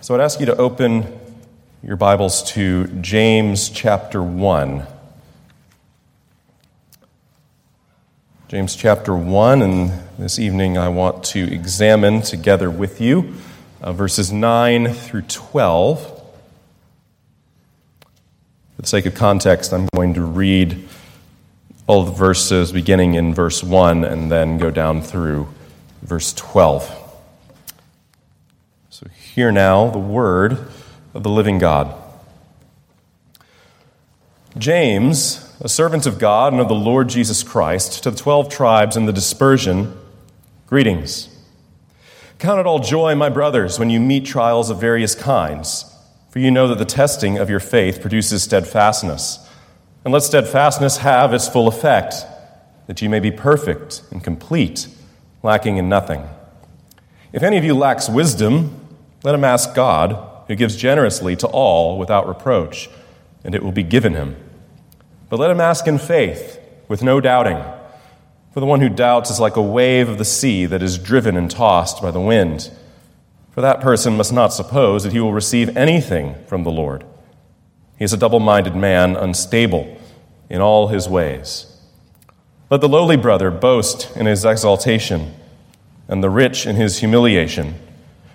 So I'd ask you to open your Bibles to James chapter 1. James chapter 1, and this evening I want to examine together with you uh, verses 9 through 12. For the sake of context, I'm going to read all the verses beginning in verse 1 and then go down through verse 12. So, hear now the word of the living God. James, a servant of God and of the Lord Jesus Christ, to the twelve tribes in the dispersion, greetings. Count it all joy, my brothers, when you meet trials of various kinds, for you know that the testing of your faith produces steadfastness. And let steadfastness have its full effect, that you may be perfect and complete, lacking in nothing. If any of you lacks wisdom, let him ask God, who gives generously to all without reproach, and it will be given him. But let him ask in faith, with no doubting. For the one who doubts is like a wave of the sea that is driven and tossed by the wind. For that person must not suppose that he will receive anything from the Lord. He is a double minded man, unstable in all his ways. Let the lowly brother boast in his exaltation, and the rich in his humiliation,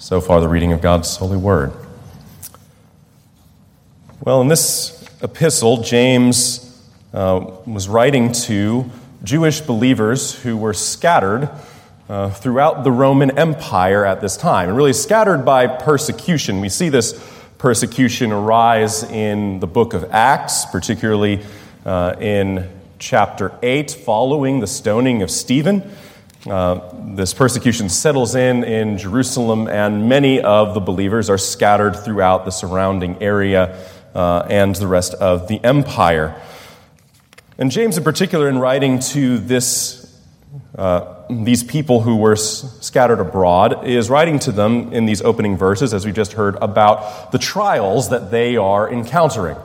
So far, the reading of God's holy word. Well, in this epistle, James uh, was writing to Jewish believers who were scattered uh, throughout the Roman Empire at this time, and really scattered by persecution. We see this persecution arise in the book of Acts, particularly uh, in chapter 8, following the stoning of Stephen. Uh, this persecution settles in in Jerusalem, and many of the believers are scattered throughout the surrounding area uh, and the rest of the empire. And James, in particular, in writing to this, uh, these people who were s- scattered abroad, is writing to them in these opening verses, as we just heard, about the trials that they are encountering.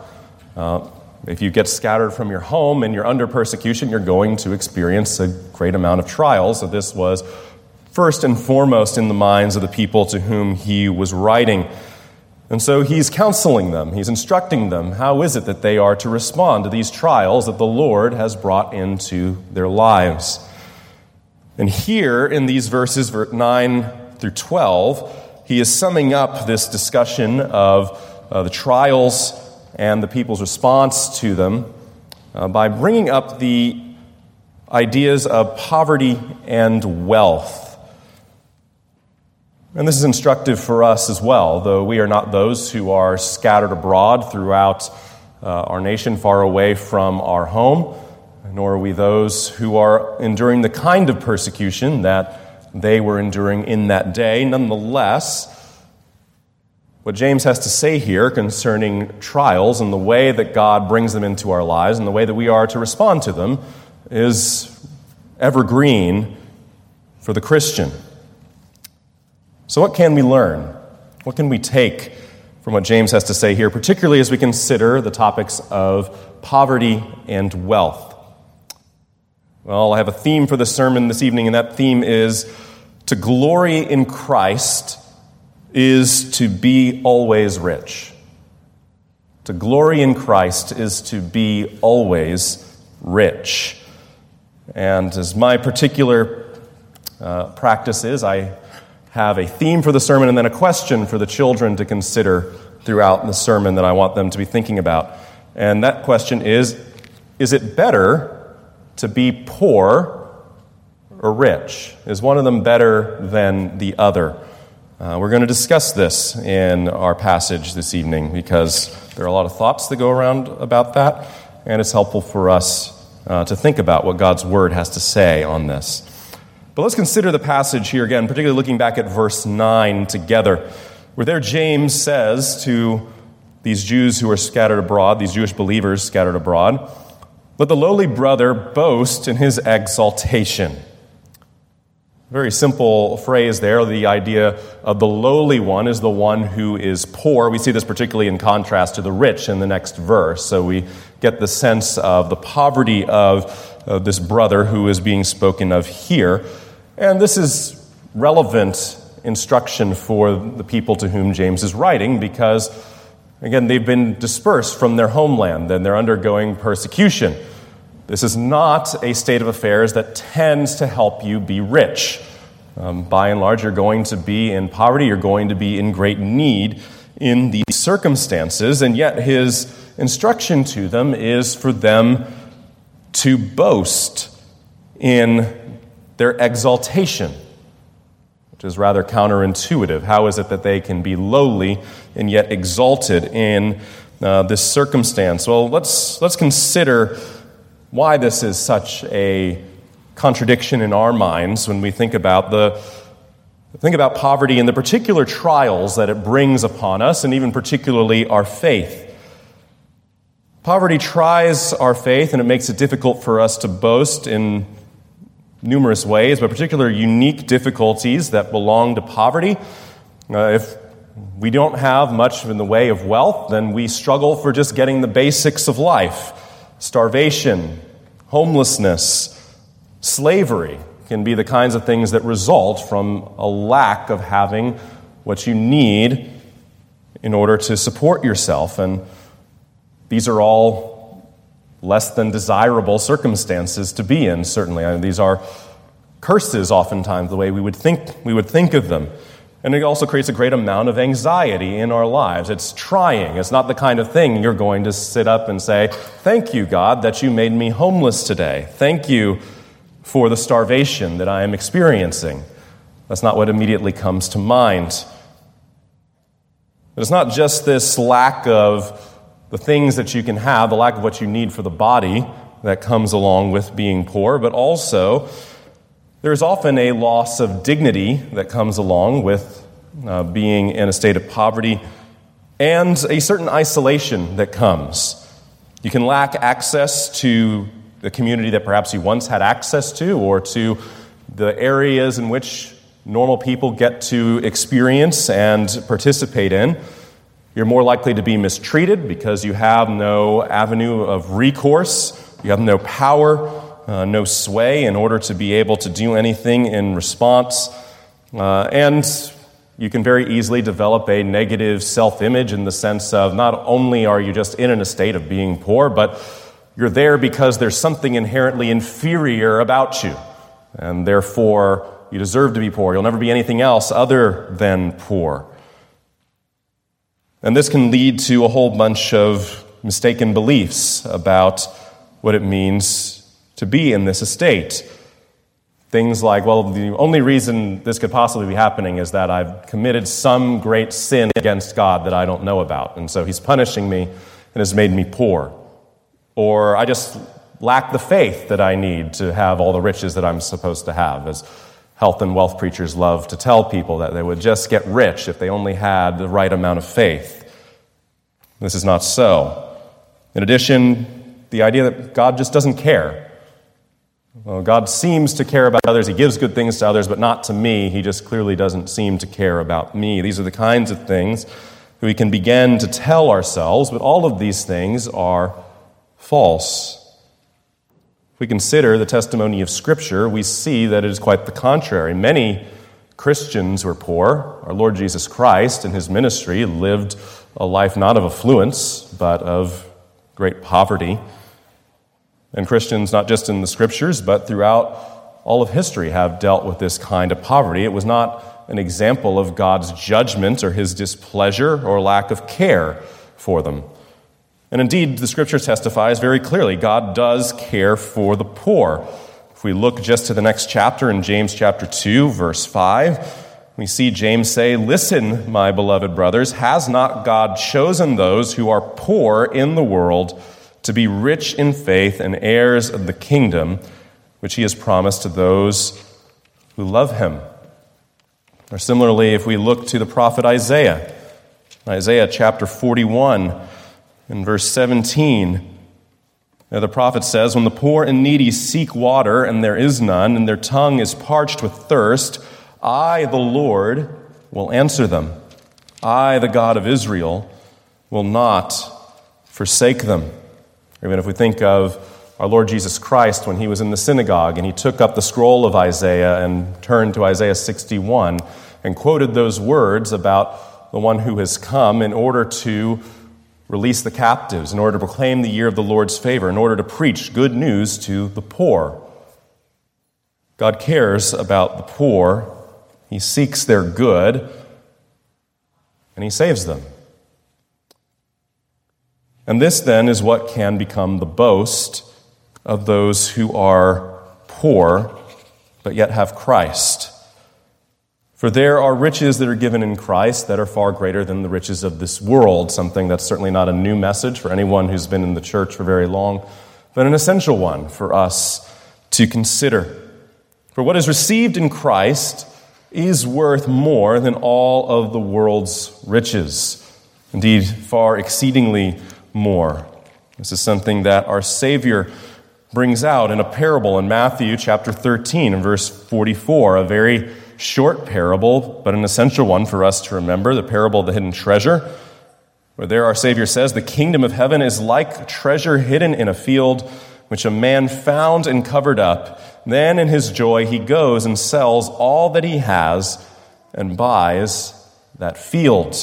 Uh, if you get scattered from your home and you're under persecution, you're going to experience a great amount of trials. So, this was first and foremost in the minds of the people to whom he was writing. And so he's counseling them, he's instructing them how is it that they are to respond to these trials that the Lord has brought into their lives. And here in these verses, 9 through 12, he is summing up this discussion of uh, the trials and the people's response to them uh, by bringing up the ideas of poverty and wealth. And this is instructive for us as well, though we are not those who are scattered abroad throughout uh, our nation, far away from our home, nor are we those who are enduring the kind of persecution that they were enduring in that day. Nonetheless, what James has to say here concerning trials and the way that God brings them into our lives and the way that we are to respond to them is evergreen for the Christian. So, what can we learn? What can we take from what James has to say here, particularly as we consider the topics of poverty and wealth? Well, I have a theme for the sermon this evening, and that theme is to glory in Christ is to be always rich. To glory in Christ is to be always rich. And as my particular uh, practice is, I have a theme for the sermon and then a question for the children to consider throughout the sermon that I want them to be thinking about. And that question is Is it better to be poor or rich? Is one of them better than the other? Uh, we're going to discuss this in our passage this evening because there are a lot of thoughts that go around about that, and it's helpful for us uh, to think about what God's Word has to say on this. But let's consider the passage here again, particularly looking back at verse 9 together, where there James says to these Jews who are scattered abroad, these Jewish believers scattered abroad, let the lowly brother boast in his exaltation. Very simple phrase there. The idea of the lowly one is the one who is poor. We see this particularly in contrast to the rich in the next verse. So we get the sense of the poverty of uh, this brother who is being spoken of here. And this is relevant instruction for the people to whom James is writing because, again, they've been dispersed from their homeland and they're undergoing persecution. This is not a state of affairs that tends to help you be rich. Um, by and large, you're going to be in poverty, you're going to be in great need in these circumstances, and yet his instruction to them is for them to boast in their exaltation, which is rather counterintuitive. How is it that they can be lowly and yet exalted in uh, this circumstance? Well, let's, let's consider why this is such a contradiction in our minds when we think about the think about poverty and the particular trials that it brings upon us and even particularly our faith. Poverty tries our faith and it makes it difficult for us to boast in numerous ways but particular unique difficulties that belong to poverty. Uh, if we don't have much in the way of wealth then we struggle for just getting the basics of life. Starvation homelessness, slavery can be the kinds of things that result from a lack of having what you need in order to support yourself. And these are all less than desirable circumstances to be in, certainly. I mean, these are curses, oftentimes, the way we would think, we would think of them. And it also creates a great amount of anxiety in our lives. It's trying. It's not the kind of thing you're going to sit up and say, Thank you, God, that you made me homeless today. Thank you for the starvation that I am experiencing. That's not what immediately comes to mind. But it's not just this lack of the things that you can have, the lack of what you need for the body that comes along with being poor, but also there's often a loss of dignity that comes along with uh, being in a state of poverty and a certain isolation that comes. You can lack access to the community that perhaps you once had access to or to the areas in which normal people get to experience and participate in. You're more likely to be mistreated because you have no avenue of recourse, you have no power uh, no sway in order to be able to do anything in response. Uh, and you can very easily develop a negative self image in the sense of not only are you just in a state of being poor, but you're there because there's something inherently inferior about you. And therefore, you deserve to be poor. You'll never be anything else other than poor. And this can lead to a whole bunch of mistaken beliefs about what it means to be in this estate. Things like, well, the only reason this could possibly be happening is that I've committed some great sin against God that I don't know about. And so he's punishing me and has made me poor. Or I just lack the faith that I need to have all the riches that I'm supposed to have. As health and wealth preachers love to tell people that they would just get rich if they only had the right amount of faith. This is not so. In addition, the idea that God just doesn't care. Well, God seems to care about others. He gives good things to others, but not to me. He just clearly doesn't seem to care about me. These are the kinds of things we can begin to tell ourselves, but all of these things are false. If we consider the testimony of Scripture, we see that it is quite the contrary. Many Christians were poor. Our Lord Jesus Christ in his ministry lived a life not of affluence, but of great poverty. And Christians, not just in the scriptures, but throughout all of history, have dealt with this kind of poverty. It was not an example of God's judgment or his displeasure or lack of care for them. And indeed, the scripture testifies very clearly God does care for the poor. If we look just to the next chapter in James chapter 2, verse 5, we see James say, Listen, my beloved brothers, has not God chosen those who are poor in the world? To be rich in faith and heirs of the kingdom which he has promised to those who love him. Or similarly, if we look to the prophet Isaiah, Isaiah chapter 41, in verse 17, now the prophet says, When the poor and needy seek water, and there is none, and their tongue is parched with thirst, I, the Lord, will answer them. I, the God of Israel, will not forsake them. Even if we think of our Lord Jesus Christ when he was in the synagogue and he took up the scroll of Isaiah and turned to Isaiah 61 and quoted those words about the one who has come in order to release the captives, in order to proclaim the year of the Lord's favor, in order to preach good news to the poor. God cares about the poor, He seeks their good, and He saves them. And this then is what can become the boast of those who are poor but yet have Christ. For there are riches that are given in Christ that are far greater than the riches of this world, something that's certainly not a new message for anyone who's been in the church for very long, but an essential one for us to consider. For what is received in Christ is worth more than all of the world's riches, indeed, far exceedingly more. This is something that our Savior brings out in a parable in Matthew chapter 13 and verse 44, a very short parable, but an essential one for us to remember the parable of the hidden treasure, where there our Savior says, The kingdom of heaven is like treasure hidden in a field, which a man found and covered up. Then in his joy, he goes and sells all that he has and buys that field.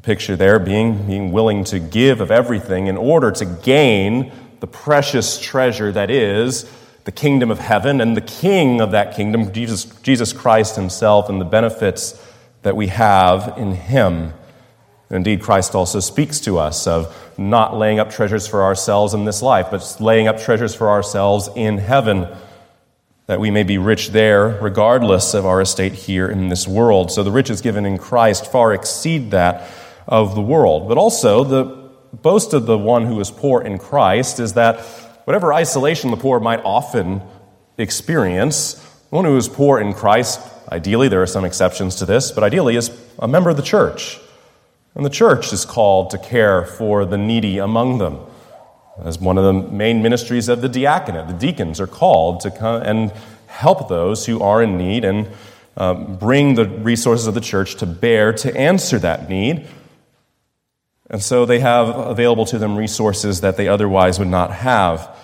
The picture there being being willing to give of everything in order to gain the precious treasure that is the kingdom of heaven and the king of that kingdom, Jesus, Jesus Christ himself, and the benefits that we have in him. Indeed, Christ also speaks to us of not laying up treasures for ourselves in this life, but laying up treasures for ourselves in heaven, that we may be rich there regardless of our estate here in this world. So the riches given in Christ far exceed that of the world. But also, the boast of the one who is poor in Christ is that whatever isolation the poor might often experience, the one who is poor in Christ, ideally, there are some exceptions to this, but ideally is a member of the church. And the church is called to care for the needy among them. As one of the main ministries of the diaconate, the deacons are called to come and help those who are in need and um, bring the resources of the church to bear to answer that need and so they have available to them resources that they otherwise would not have.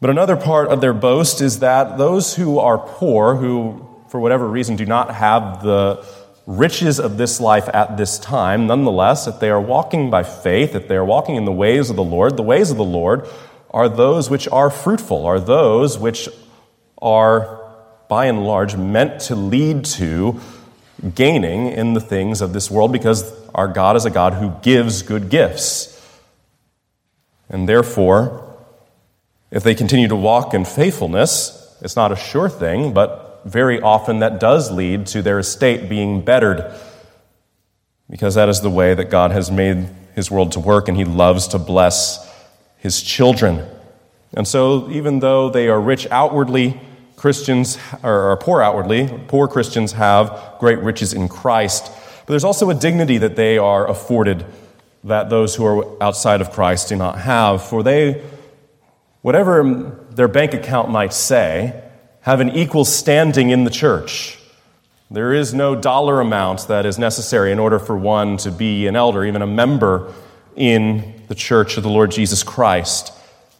But another part of their boast is that those who are poor, who for whatever reason do not have the riches of this life at this time, nonetheless, if they are walking by faith, if they are walking in the ways of the Lord, the ways of the Lord are those which are fruitful, are those which are, by and large, meant to lead to gaining in the things of this world because our God is a God who gives good gifts. And therefore, if they continue to walk in faithfulness, it's not a sure thing, but very often that does lead to their estate being bettered because that is the way that God has made his world to work and he loves to bless his children. And so, even though they are rich outwardly, Christians, are poor outwardly, poor Christians have great riches in Christ. But there's also a dignity that they are afforded that those who are outside of Christ do not have. For they, whatever their bank account might say, have an equal standing in the church. There is no dollar amount that is necessary in order for one to be an elder, even a member in the church of the Lord Jesus Christ.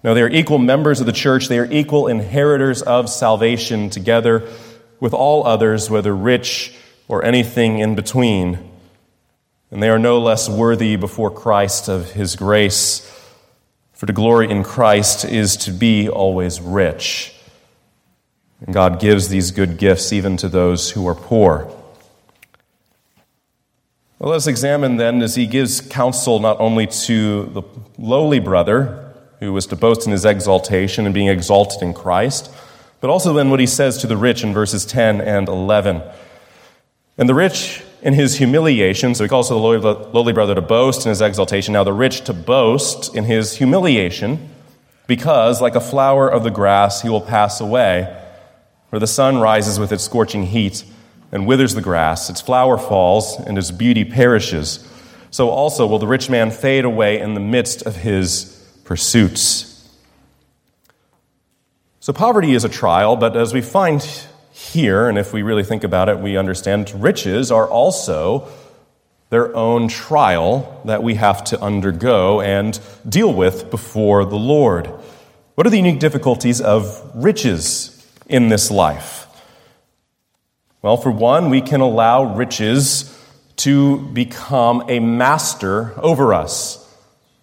No, they are equal members of the church. They are equal inheritors of salvation together with all others, whether rich or anything in between. And they are no less worthy before Christ of his grace. For to glory in Christ is to be always rich. And God gives these good gifts even to those who are poor. Well, let's examine then as he gives counsel not only to the lowly brother, who was to boast in his exaltation and being exalted in Christ, but also then what he says to the rich in verses 10 and 11. And the rich in his humiliation, so he calls the lowly brother to boast in his exaltation. Now the rich to boast in his humiliation, because like a flower of the grass, he will pass away. For the sun rises with its scorching heat and withers the grass, its flower falls, and its beauty perishes, so also will the rich man fade away in the midst of his pursuits. So, poverty is a trial, but as we find here, and if we really think about it, we understand riches are also their own trial that we have to undergo and deal with before the Lord. What are the unique difficulties of riches in this life? Well, for one, we can allow riches to become a master over us.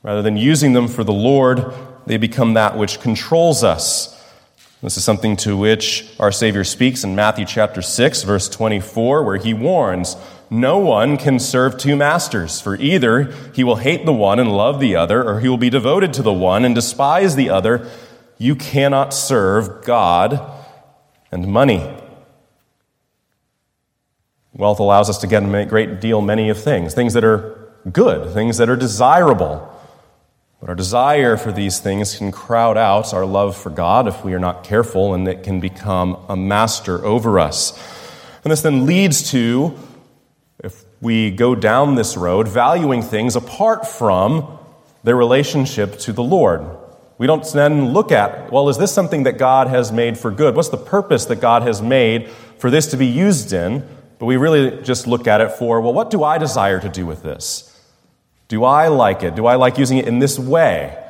Rather than using them for the Lord, they become that which controls us. This is something to which our Savior speaks in Matthew chapter 6, verse 24, where he warns No one can serve two masters, for either he will hate the one and love the other, or he will be devoted to the one and despise the other. You cannot serve God and money. Wealth allows us to get a great deal, many of things, things that are good, things that are desirable. But our desire for these things can crowd out our love for God if we are not careful, and it can become a master over us. And this then leads to, if we go down this road, valuing things apart from their relationship to the Lord. We don't then look at, well, is this something that God has made for good? What's the purpose that God has made for this to be used in? But we really just look at it for, well, what do I desire to do with this? Do I like it? Do I like using it in this way?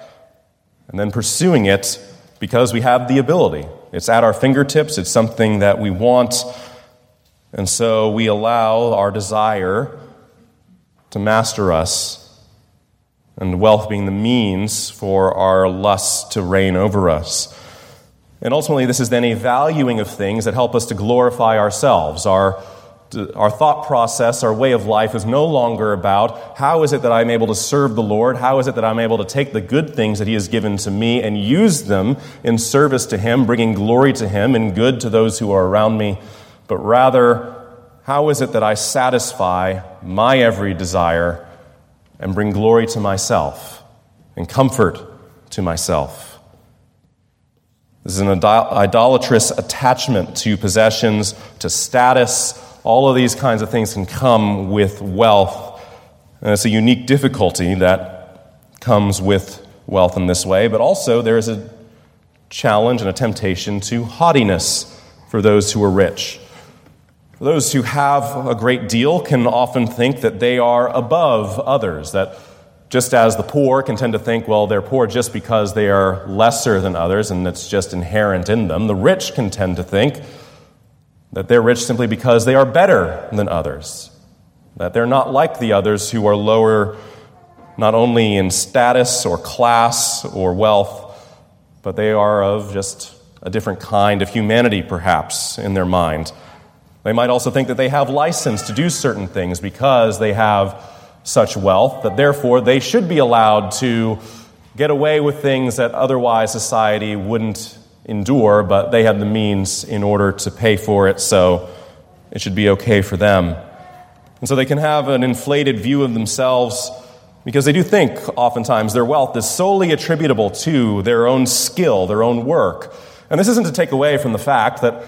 And then pursuing it because we have the ability. It's at our fingertips, it's something that we want. And so we allow our desire to master us, and wealth being the means for our lust to reign over us. And ultimately, this is then a valuing of things that help us to glorify ourselves, our our thought process, our way of life is no longer about how is it that I'm able to serve the Lord? How is it that I'm able to take the good things that He has given to me and use them in service to Him, bringing glory to Him and good to those who are around me? But rather, how is it that I satisfy my every desire and bring glory to myself and comfort to myself? This is an idolatrous attachment to possessions, to status, all of these kinds of things can come with wealth. And it's a unique difficulty that comes with wealth in this way, but also there is a challenge and a temptation to haughtiness for those who are rich. Those who have a great deal can often think that they are above others, that just as the poor can tend to think, well, they're poor just because they are lesser than others and it's just inherent in them, the rich can tend to think, that they're rich simply because they are better than others, that they're not like the others who are lower not only in status or class or wealth, but they are of just a different kind of humanity, perhaps, in their mind. They might also think that they have license to do certain things because they have such wealth, that therefore they should be allowed to get away with things that otherwise society wouldn't endure, but they had the means in order to pay for it, so it should be okay for them. And so they can have an inflated view of themselves because they do think oftentimes their wealth is solely attributable to their own skill, their own work. And this isn't to take away from the fact that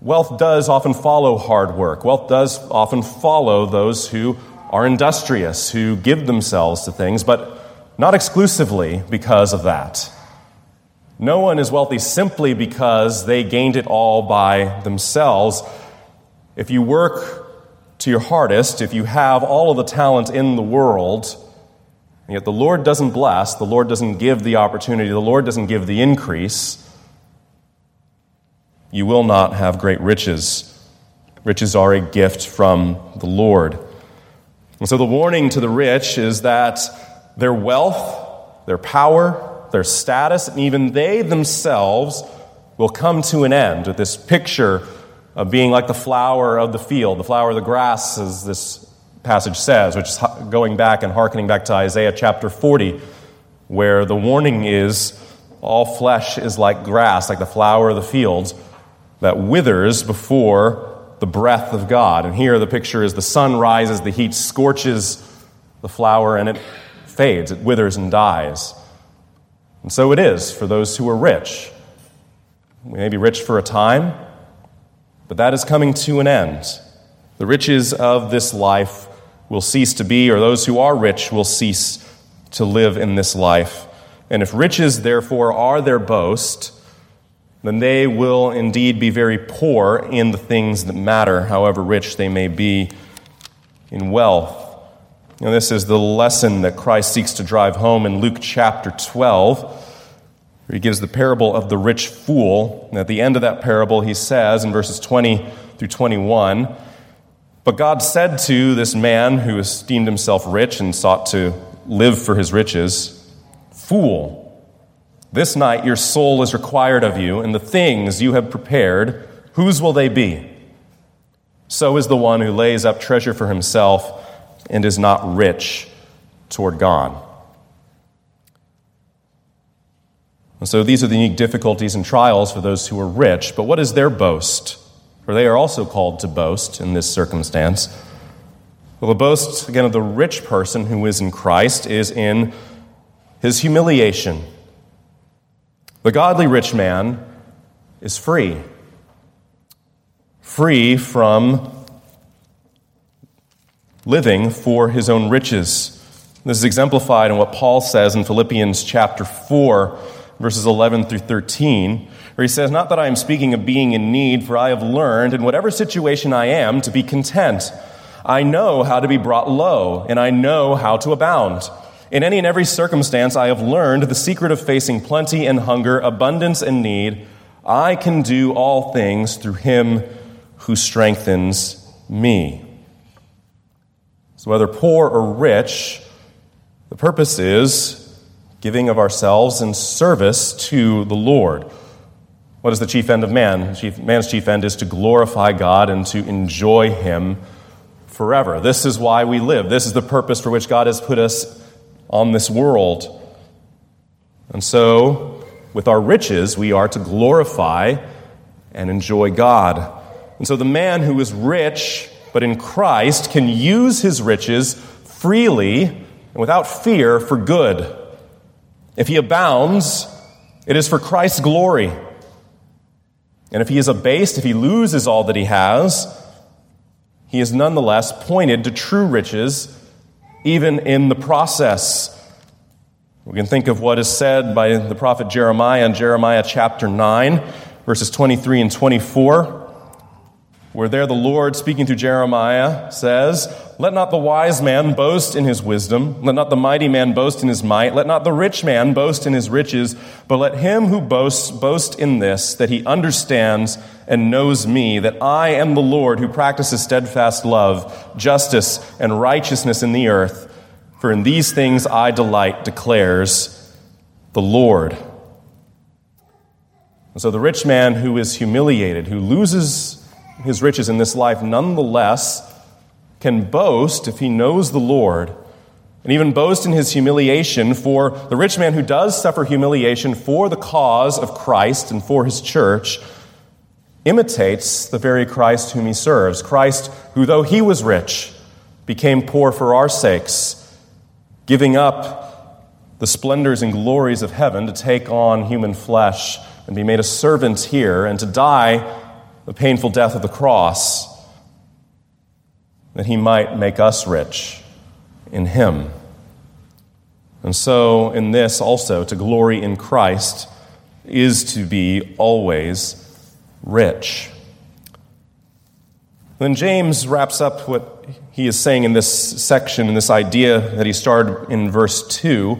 wealth does often follow hard work. Wealth does often follow those who are industrious, who give themselves to things, but not exclusively because of that. No one is wealthy simply because they gained it all by themselves. If you work to your hardest, if you have all of the talent in the world, and yet the Lord doesn't bless, the Lord doesn't give the opportunity, the Lord doesn't give the increase, you will not have great riches. Riches are a gift from the Lord. And so the warning to the rich is that their wealth, their power, their status, and even they themselves will come to an end with this picture of being like the flower of the field, the flower of the grass, as this passage says, which is going back and hearkening back to Isaiah chapter 40, where the warning is all flesh is like grass, like the flower of the fields, that withers before the breath of God. And here the picture is the sun rises, the heat scorches the flower, and it fades, it withers and dies. And so it is for those who are rich. We may be rich for a time, but that is coming to an end. The riches of this life will cease to be, or those who are rich will cease to live in this life. And if riches, therefore, are their boast, then they will indeed be very poor in the things that matter, however rich they may be in wealth. This is the lesson that Christ seeks to drive home in Luke chapter 12, where he gives the parable of the rich fool. And at the end of that parable, he says in verses 20 through 21 But God said to this man who esteemed himself rich and sought to live for his riches, Fool, this night your soul is required of you, and the things you have prepared, whose will they be? So is the one who lays up treasure for himself and is not rich toward God. And so these are the unique difficulties and trials for those who are rich. But what is their boast? For they are also called to boast in this circumstance. Well, the boast, again, of the rich person who is in Christ is in his humiliation. The godly rich man is free, free from living for his own riches. This is exemplified in what Paul says in Philippians chapter 4, verses 11 through 13, where he says, Not that I am speaking of being in need, for I have learned in whatever situation I am to be content. I know how to be brought low, and I know how to abound. In any and every circumstance, I have learned the secret of facing plenty and hunger, abundance and need. I can do all things through him who strengthens me. So, whether poor or rich, the purpose is giving of ourselves in service to the Lord. What is the chief end of man? Man's chief end is to glorify God and to enjoy Him forever. This is why we live. This is the purpose for which God has put us on this world. And so, with our riches, we are to glorify and enjoy God. And so, the man who is rich but in Christ can use his riches freely and without fear for good. If he abounds, it is for Christ's glory. And if he is abased, if he loses all that he has, he is nonetheless pointed to true riches, even in the process. We can think of what is said by the prophet Jeremiah in Jeremiah chapter 9, verses 23 and 24 where there the Lord, speaking to Jeremiah, says, Let not the wise man boast in his wisdom, let not the mighty man boast in his might, let not the rich man boast in his riches, but let him who boasts boast in this, that he understands and knows me, that I am the Lord who practices steadfast love, justice, and righteousness in the earth. For in these things I delight, declares the Lord. And so the rich man who is humiliated, who loses his riches in this life, nonetheless can boast if he knows the Lord, and even boast in his humiliation for the rich man who does suffer humiliation for the cause of Christ and for his church imitates the very Christ whom he serves. Christ, who, though he was rich, became poor for our sakes, giving up the splendors and glories of heaven to take on human flesh and be made a servant here and to die the painful death of the cross, that he might make us rich in him. And so, in this also, to glory in Christ is to be always rich. Then James wraps up what he is saying in this section, in this idea that he started in verse 2,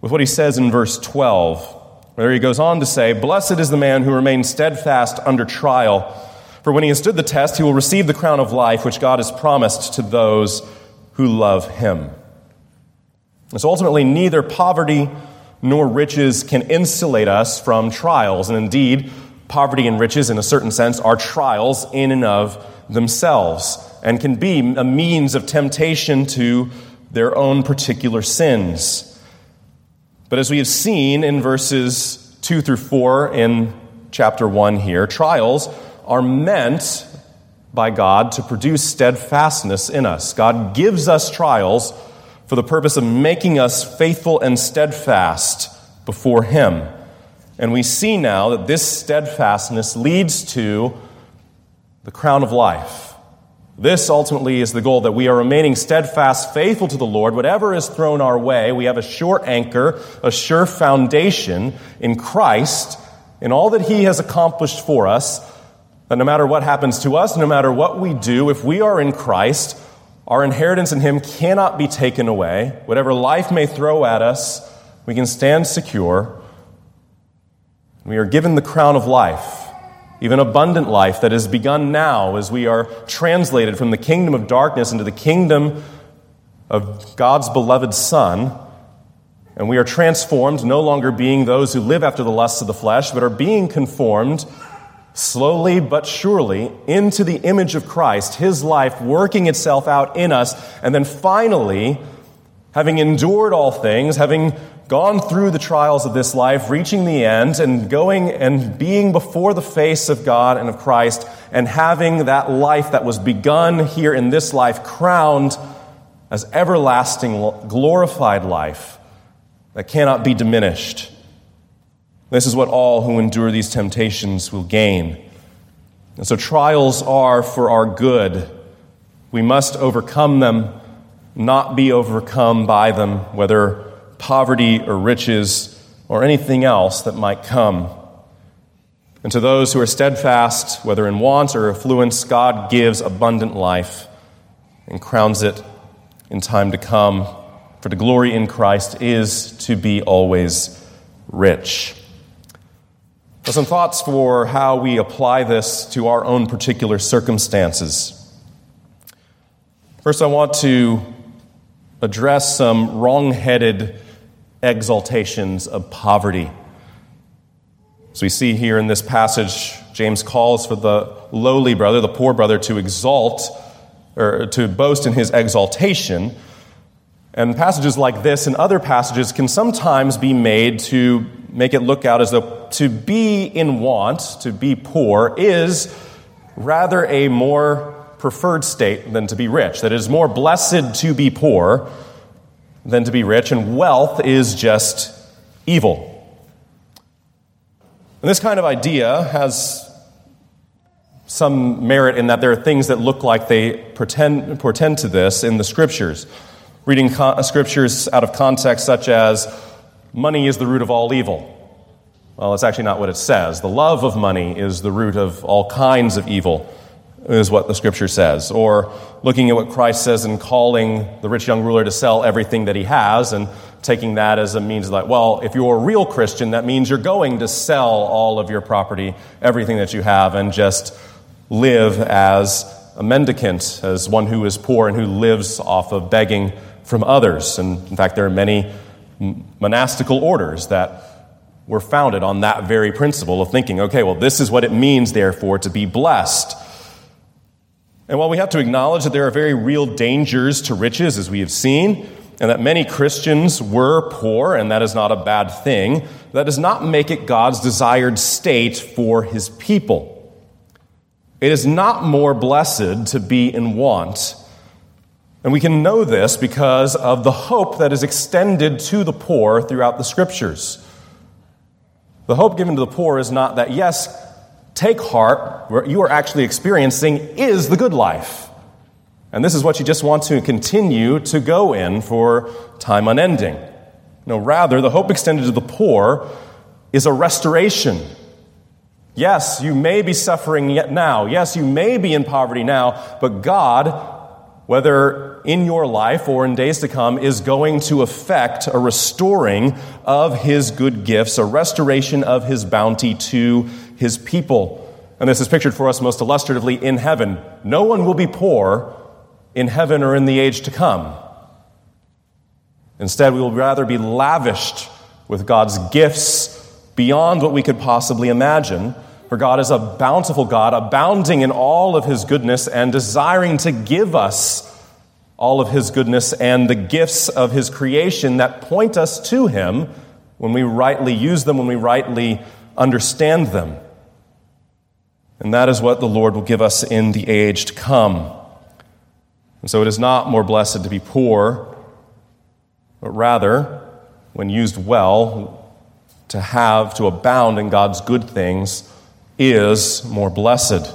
with what he says in verse 12. Where he goes on to say, Blessed is the man who remains steadfast under trial, for when he has stood the test, he will receive the crown of life which God has promised to those who love him. And so ultimately, neither poverty nor riches can insulate us from trials. And indeed, poverty and riches, in a certain sense, are trials in and of themselves and can be a means of temptation to their own particular sins. But as we have seen in verses 2 through 4 in chapter 1 here, trials are meant by God to produce steadfastness in us. God gives us trials for the purpose of making us faithful and steadfast before Him. And we see now that this steadfastness leads to the crown of life. This ultimately is the goal that we are remaining steadfast, faithful to the Lord. Whatever is thrown our way, we have a sure anchor, a sure foundation in Christ, in all that He has accomplished for us. That no matter what happens to us, no matter what we do, if we are in Christ, our inheritance in Him cannot be taken away. Whatever life may throw at us, we can stand secure. We are given the crown of life even abundant life that has begun now as we are translated from the kingdom of darkness into the kingdom of God's beloved Son. And we are transformed, no longer being those who live after the lusts of the flesh, but are being conformed slowly but surely into the image of Christ, His life working itself out in us, and then finally, having endured all things, having gone through the trials of this life, reaching the end, and going and being before the face of God and of Christ, and having that life that was begun here in this life crowned as everlasting, glorified life that cannot be diminished. This is what all who endure these temptations will gain. And so, trials are for our good. We must overcome them, not be overcome by them, whether poverty or riches or anything else that might come. And to those who are steadfast, whether in want or affluence, God gives abundant life and crowns it in time to come. For the glory in Christ is to be always rich. Now, some thoughts for how we apply this to our own particular circumstances. First, I want to address some wrong headed exaltations of poverty. As we see here in this passage, James calls for the lowly brother, the poor brother, to exalt or to boast in his exaltation. And passages like this and other passages can sometimes be made to make it look out as though to be in want, to be poor, is rather a more preferred state than to be rich. That it is more blessed to be poor than to be rich, and wealth is just evil. And this kind of idea has some merit in that there are things that look like they pretend, portend to this in the scriptures. Reading co- uh, scriptures out of context, such as, money is the root of all evil. Well, it's actually not what it says. The love of money is the root of all kinds of evil is what the scripture says. Or looking at what Christ says in calling the rich young ruler to sell everything that he has and taking that as a means like, well, if you're a real Christian, that means you're going to sell all of your property, everything that you have, and just live as a mendicant, as one who is poor and who lives off of begging from others. And in fact, there are many monastical orders that were founded on that very principle of thinking, okay, well, this is what it means, therefore, to be blessed. And while we have to acknowledge that there are very real dangers to riches, as we have seen, and that many Christians were poor, and that is not a bad thing, that does not make it God's desired state for his people. It is not more blessed to be in want. And we can know this because of the hope that is extended to the poor throughout the scriptures. The hope given to the poor is not that, yes, take heart, what you are actually experiencing is the good life. And this is what you just want to continue to go in for time unending. No, rather, the hope extended to the poor is a restoration. Yes, you may be suffering yet now. Yes, you may be in poverty now, but God, whether in your life or in days to come, is going to effect a restoring of His good gifts, a restoration of His bounty to his people. And this is pictured for us most illustratively in heaven. No one will be poor in heaven or in the age to come. Instead, we will rather be lavished with God's gifts beyond what we could possibly imagine. For God is a bountiful God, abounding in all of his goodness and desiring to give us all of his goodness and the gifts of his creation that point us to him when we rightly use them, when we rightly understand them. And that is what the Lord will give us in the age to come. And so it is not more blessed to be poor, but rather, when used well, to have, to abound in God's good things is more blessed.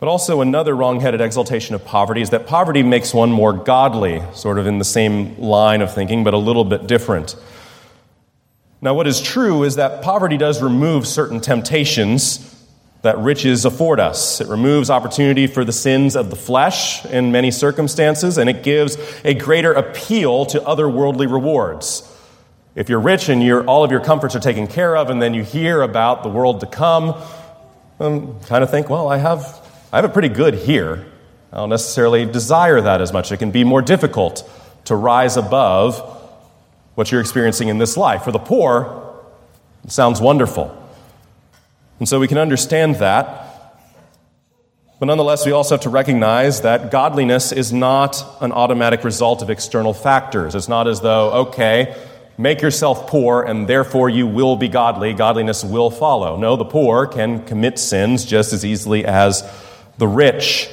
But also, another wrong headed exaltation of poverty is that poverty makes one more godly, sort of in the same line of thinking, but a little bit different. Now, what is true is that poverty does remove certain temptations that riches afford us. It removes opportunity for the sins of the flesh in many circumstances, and it gives a greater appeal to other worldly rewards. If you're rich and you all of your comforts are taken care of, and then you hear about the world to come, um, kind of think, well, I have, I have it pretty good here. I don't necessarily desire that as much. It can be more difficult to rise above what you're experiencing in this life. For the poor, it sounds wonderful. And so we can understand that. But nonetheless, we also have to recognize that godliness is not an automatic result of external factors. It's not as though, okay, make yourself poor and therefore you will be godly. Godliness will follow. No, the poor can commit sins just as easily as the rich.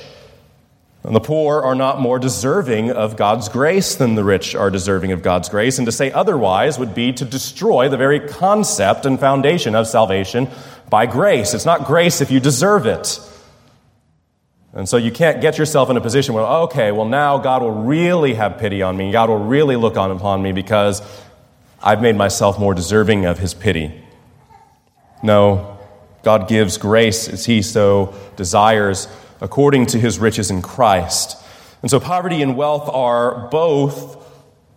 And the poor are not more deserving of God's grace than the rich are deserving of God's grace. And to say otherwise would be to destroy the very concept and foundation of salvation by grace. It's not grace if you deserve it. And so you can't get yourself in a position where, okay, well, now God will really have pity on me. God will really look on upon me because I've made myself more deserving of his pity. No, God gives grace as he so desires according to his riches in Christ. And so poverty and wealth are both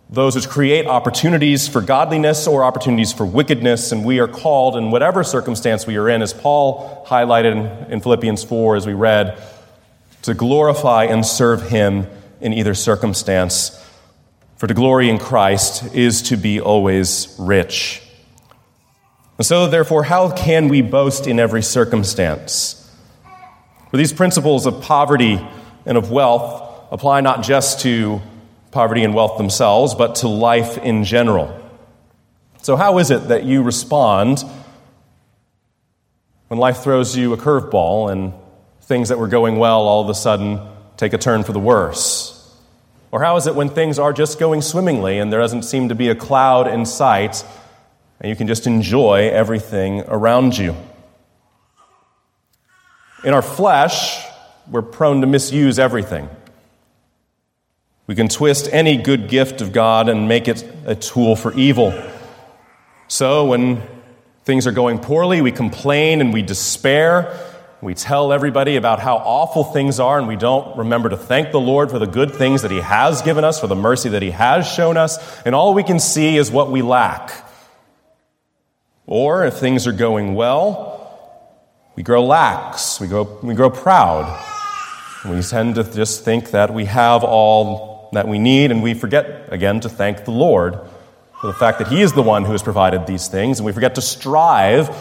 those which create opportunities for godliness or opportunities for wickedness, and we are called in whatever circumstance we are in, as Paul highlighted in Philippians 4 as we read, to glorify and serve him in either circumstance. For to glory in Christ is to be always rich. And so, therefore, how can we boast in every circumstance? For these principles of poverty and of wealth apply not just to poverty and wealth themselves, but to life in general. So, how is it that you respond when life throws you a curveball and things that were going well all of a sudden take a turn for the worse? Or how is it when things are just going swimmingly and there doesn't seem to be a cloud in sight and you can just enjoy everything around you? In our flesh, we're prone to misuse everything. We can twist any good gift of God and make it a tool for evil. So when things are going poorly, we complain and we despair. We tell everybody about how awful things are, and we don't remember to thank the Lord for the good things that He has given us, for the mercy that He has shown us, and all we can see is what we lack. Or if things are going well, we grow lax, we grow, we grow proud. We tend to just think that we have all that we need, and we forget, again, to thank the Lord for the fact that He is the one who has provided these things, and we forget to strive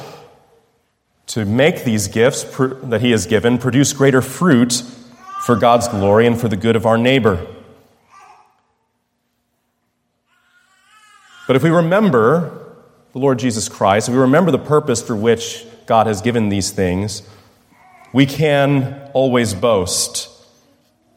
to make these gifts that He has given produce greater fruit for God's glory and for the good of our neighbor. But if we remember the Lord Jesus Christ, if we remember the purpose for which God has given these things, we can always boast.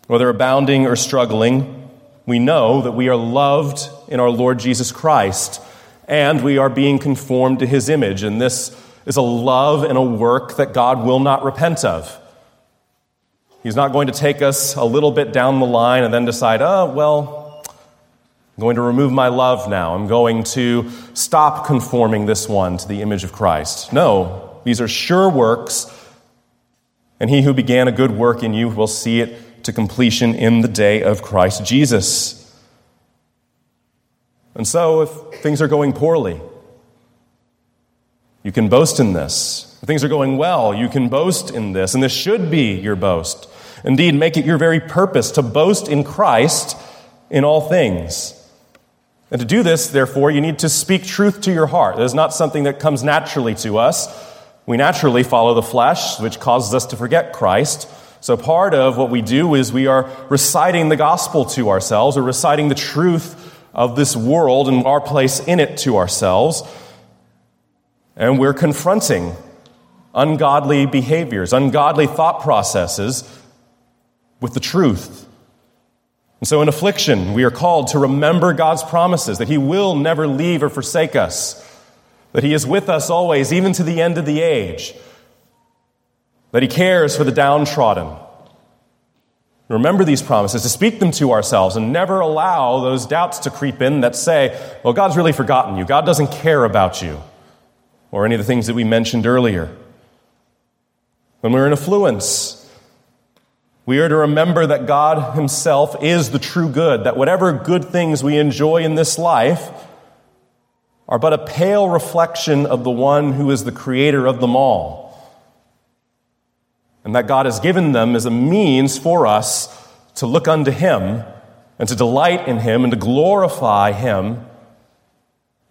Whether abounding or struggling, we know that we are loved in our Lord Jesus Christ and we are being conformed to his image. And this is a love and a work that God will not repent of. He's not going to take us a little bit down the line and then decide, oh, well, I'm going to remove my love now. I'm going to stop conforming this one to the image of Christ. No, these are sure works, and he who began a good work in you will see it to completion in the day of Christ Jesus. And so, if things are going poorly, you can boast in this. If things are going well, you can boast in this, and this should be your boast. Indeed, make it your very purpose to boast in Christ in all things. And to do this, therefore, you need to speak truth to your heart. It is not something that comes naturally to us. We naturally follow the flesh, which causes us to forget Christ. So part of what we do is we are reciting the gospel to ourselves or reciting the truth of this world and our place in it to ourselves. And we're confronting ungodly behaviors, ungodly thought processes with the truth. And so in affliction, we are called to remember God's promises that He will never leave or forsake us that He is with us always, even to the end of the age. that He cares for the downtrodden. Remember these promises, to speak them to ourselves, and never allow those doubts to creep in that say, well, God's really forgotten you. God doesn't care about you. Or any of the things that we mentioned earlier. When we're in affluence, we are to remember that God Himself is the true good, that whatever good things we enjoy in this life are but a pale reflection of the one who is the creator of them all and that God has given them as a means for us to look unto Him and to delight in Him and to glorify Him.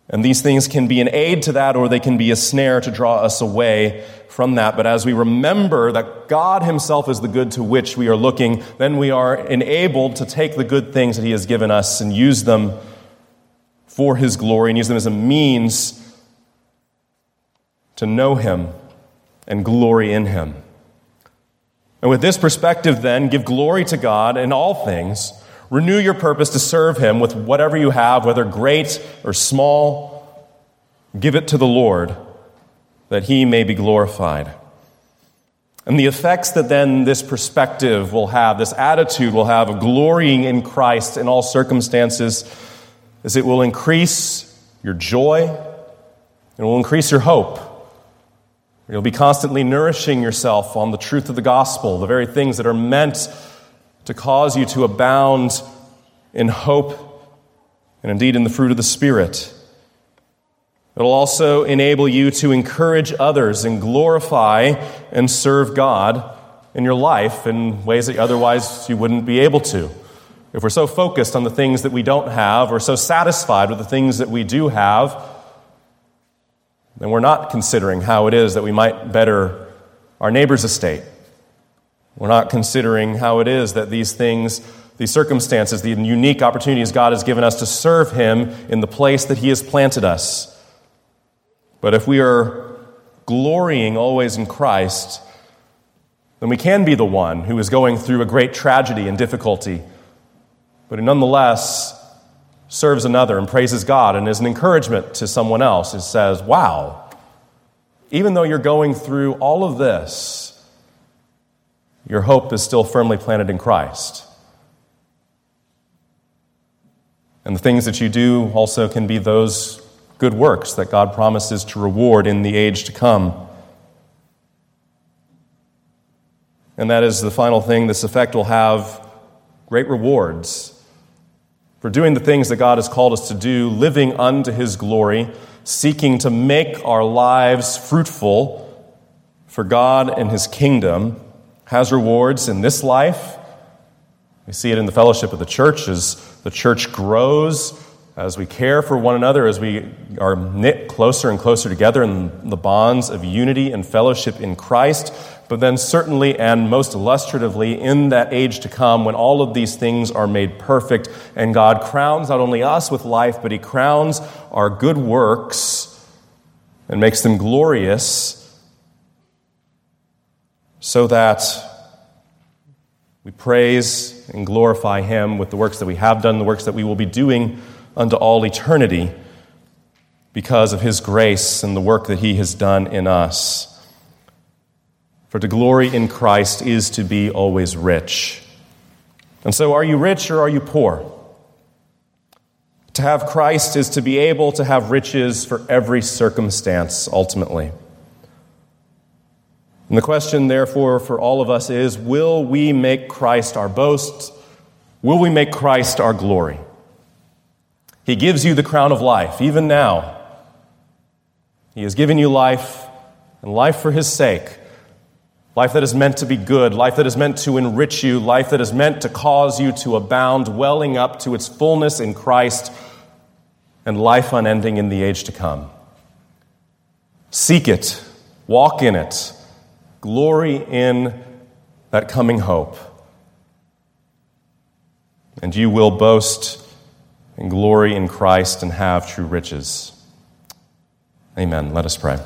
And these things can be an aid to that or they can be a snare to draw us away from that. But as we remember that God Himself is the good to which we are looking, then we are enabled to take the good things that He has given us and use them for His glory and use them as a means to know Him and glory in Him. And with this perspective, then, give glory to God in all things. Renew your purpose to serve Him with whatever you have, whether great or small. Give it to the Lord that He may be glorified. And the effects that then this perspective will have, this attitude will have of glorying in Christ in all circumstances, is it will increase your joy, it will increase your hope. You'll be constantly nourishing yourself on the truth of the gospel, the very things that are meant to cause you to abound in hope and indeed in the fruit of the Spirit. It'll also enable you to encourage others and glorify and serve God in your life in ways that otherwise you wouldn't be able to. If we're so focused on the things that we don't have, or so satisfied with the things that we do have, then we're not considering how it is that we might better our neighbor's estate. We're not considering how it is that these things, these circumstances, the unique opportunities God has given us to serve Him in the place that He has planted us. But if we are glorying always in Christ, then we can be the one who is going through a great tragedy and difficulty, but who nonetheless serves another and praises God and is an encouragement to someone else. It says, wow, even though you're going through all of this, your hope is still firmly planted in Christ. And the things that you do also can be those good works that God promises to reward in the age to come. And that is the final thing this effect will have great rewards for doing the things that God has called us to do, living unto His glory, seeking to make our lives fruitful for God and His kingdom, has rewards in this life. We see it in the fellowship of the church as the church grows, as we care for one another, as we are knit closer and closer together in the bonds of unity and fellowship in Christ but then certainly and most illustratively in that age to come when all of these things are made perfect and God crowns not only us with life, but He crowns our good works and makes them glorious so that we praise and glorify Him with the works that we have done, the works that we will be doing unto all eternity because of His grace and the work that He has done in us. For to glory in Christ is to be always rich. And so, are you rich or are you poor? To have Christ is to be able to have riches for every circumstance, ultimately. And the question, therefore, for all of us is will we make Christ our boast? Will we make Christ our glory? He gives you the crown of life, even now. He has given you life, and life for His sake life that is meant to be good, life that is meant to enrich you, life that is meant to cause you to abound, welling up to its fullness in Christ, and life unending in the age to come. Seek it, walk in it, glory in that coming hope, and you will boast and glory in Christ and have true riches. Amen. Let us pray.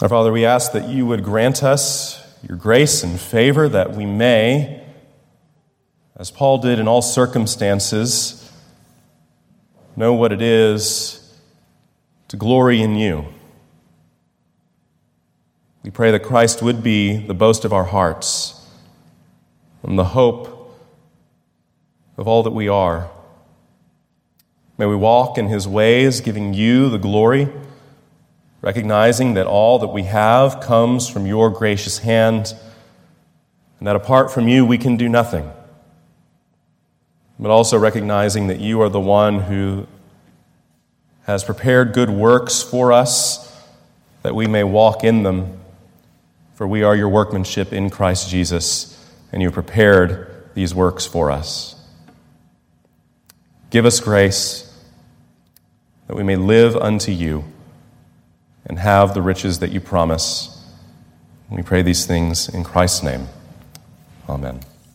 Our Father, we ask that you would grant us your grace and favor that we may, as Paul did in all circumstances, know what it is to glory in you. We pray that Christ would be the boast of our hearts and the hope of all that we are. May we walk in his ways, giving you the glory, recognizing that all that we have comes from your gracious hand, and that apart from you we can do nothing. But also recognizing that you are the one who has prepared good works for us, that we may walk in them. For we are your workmanship in Christ Jesus, and you prepared these works for us. Give us grace that we may live unto you and have the riches that you promise. We pray these things in Christ's name. Amen.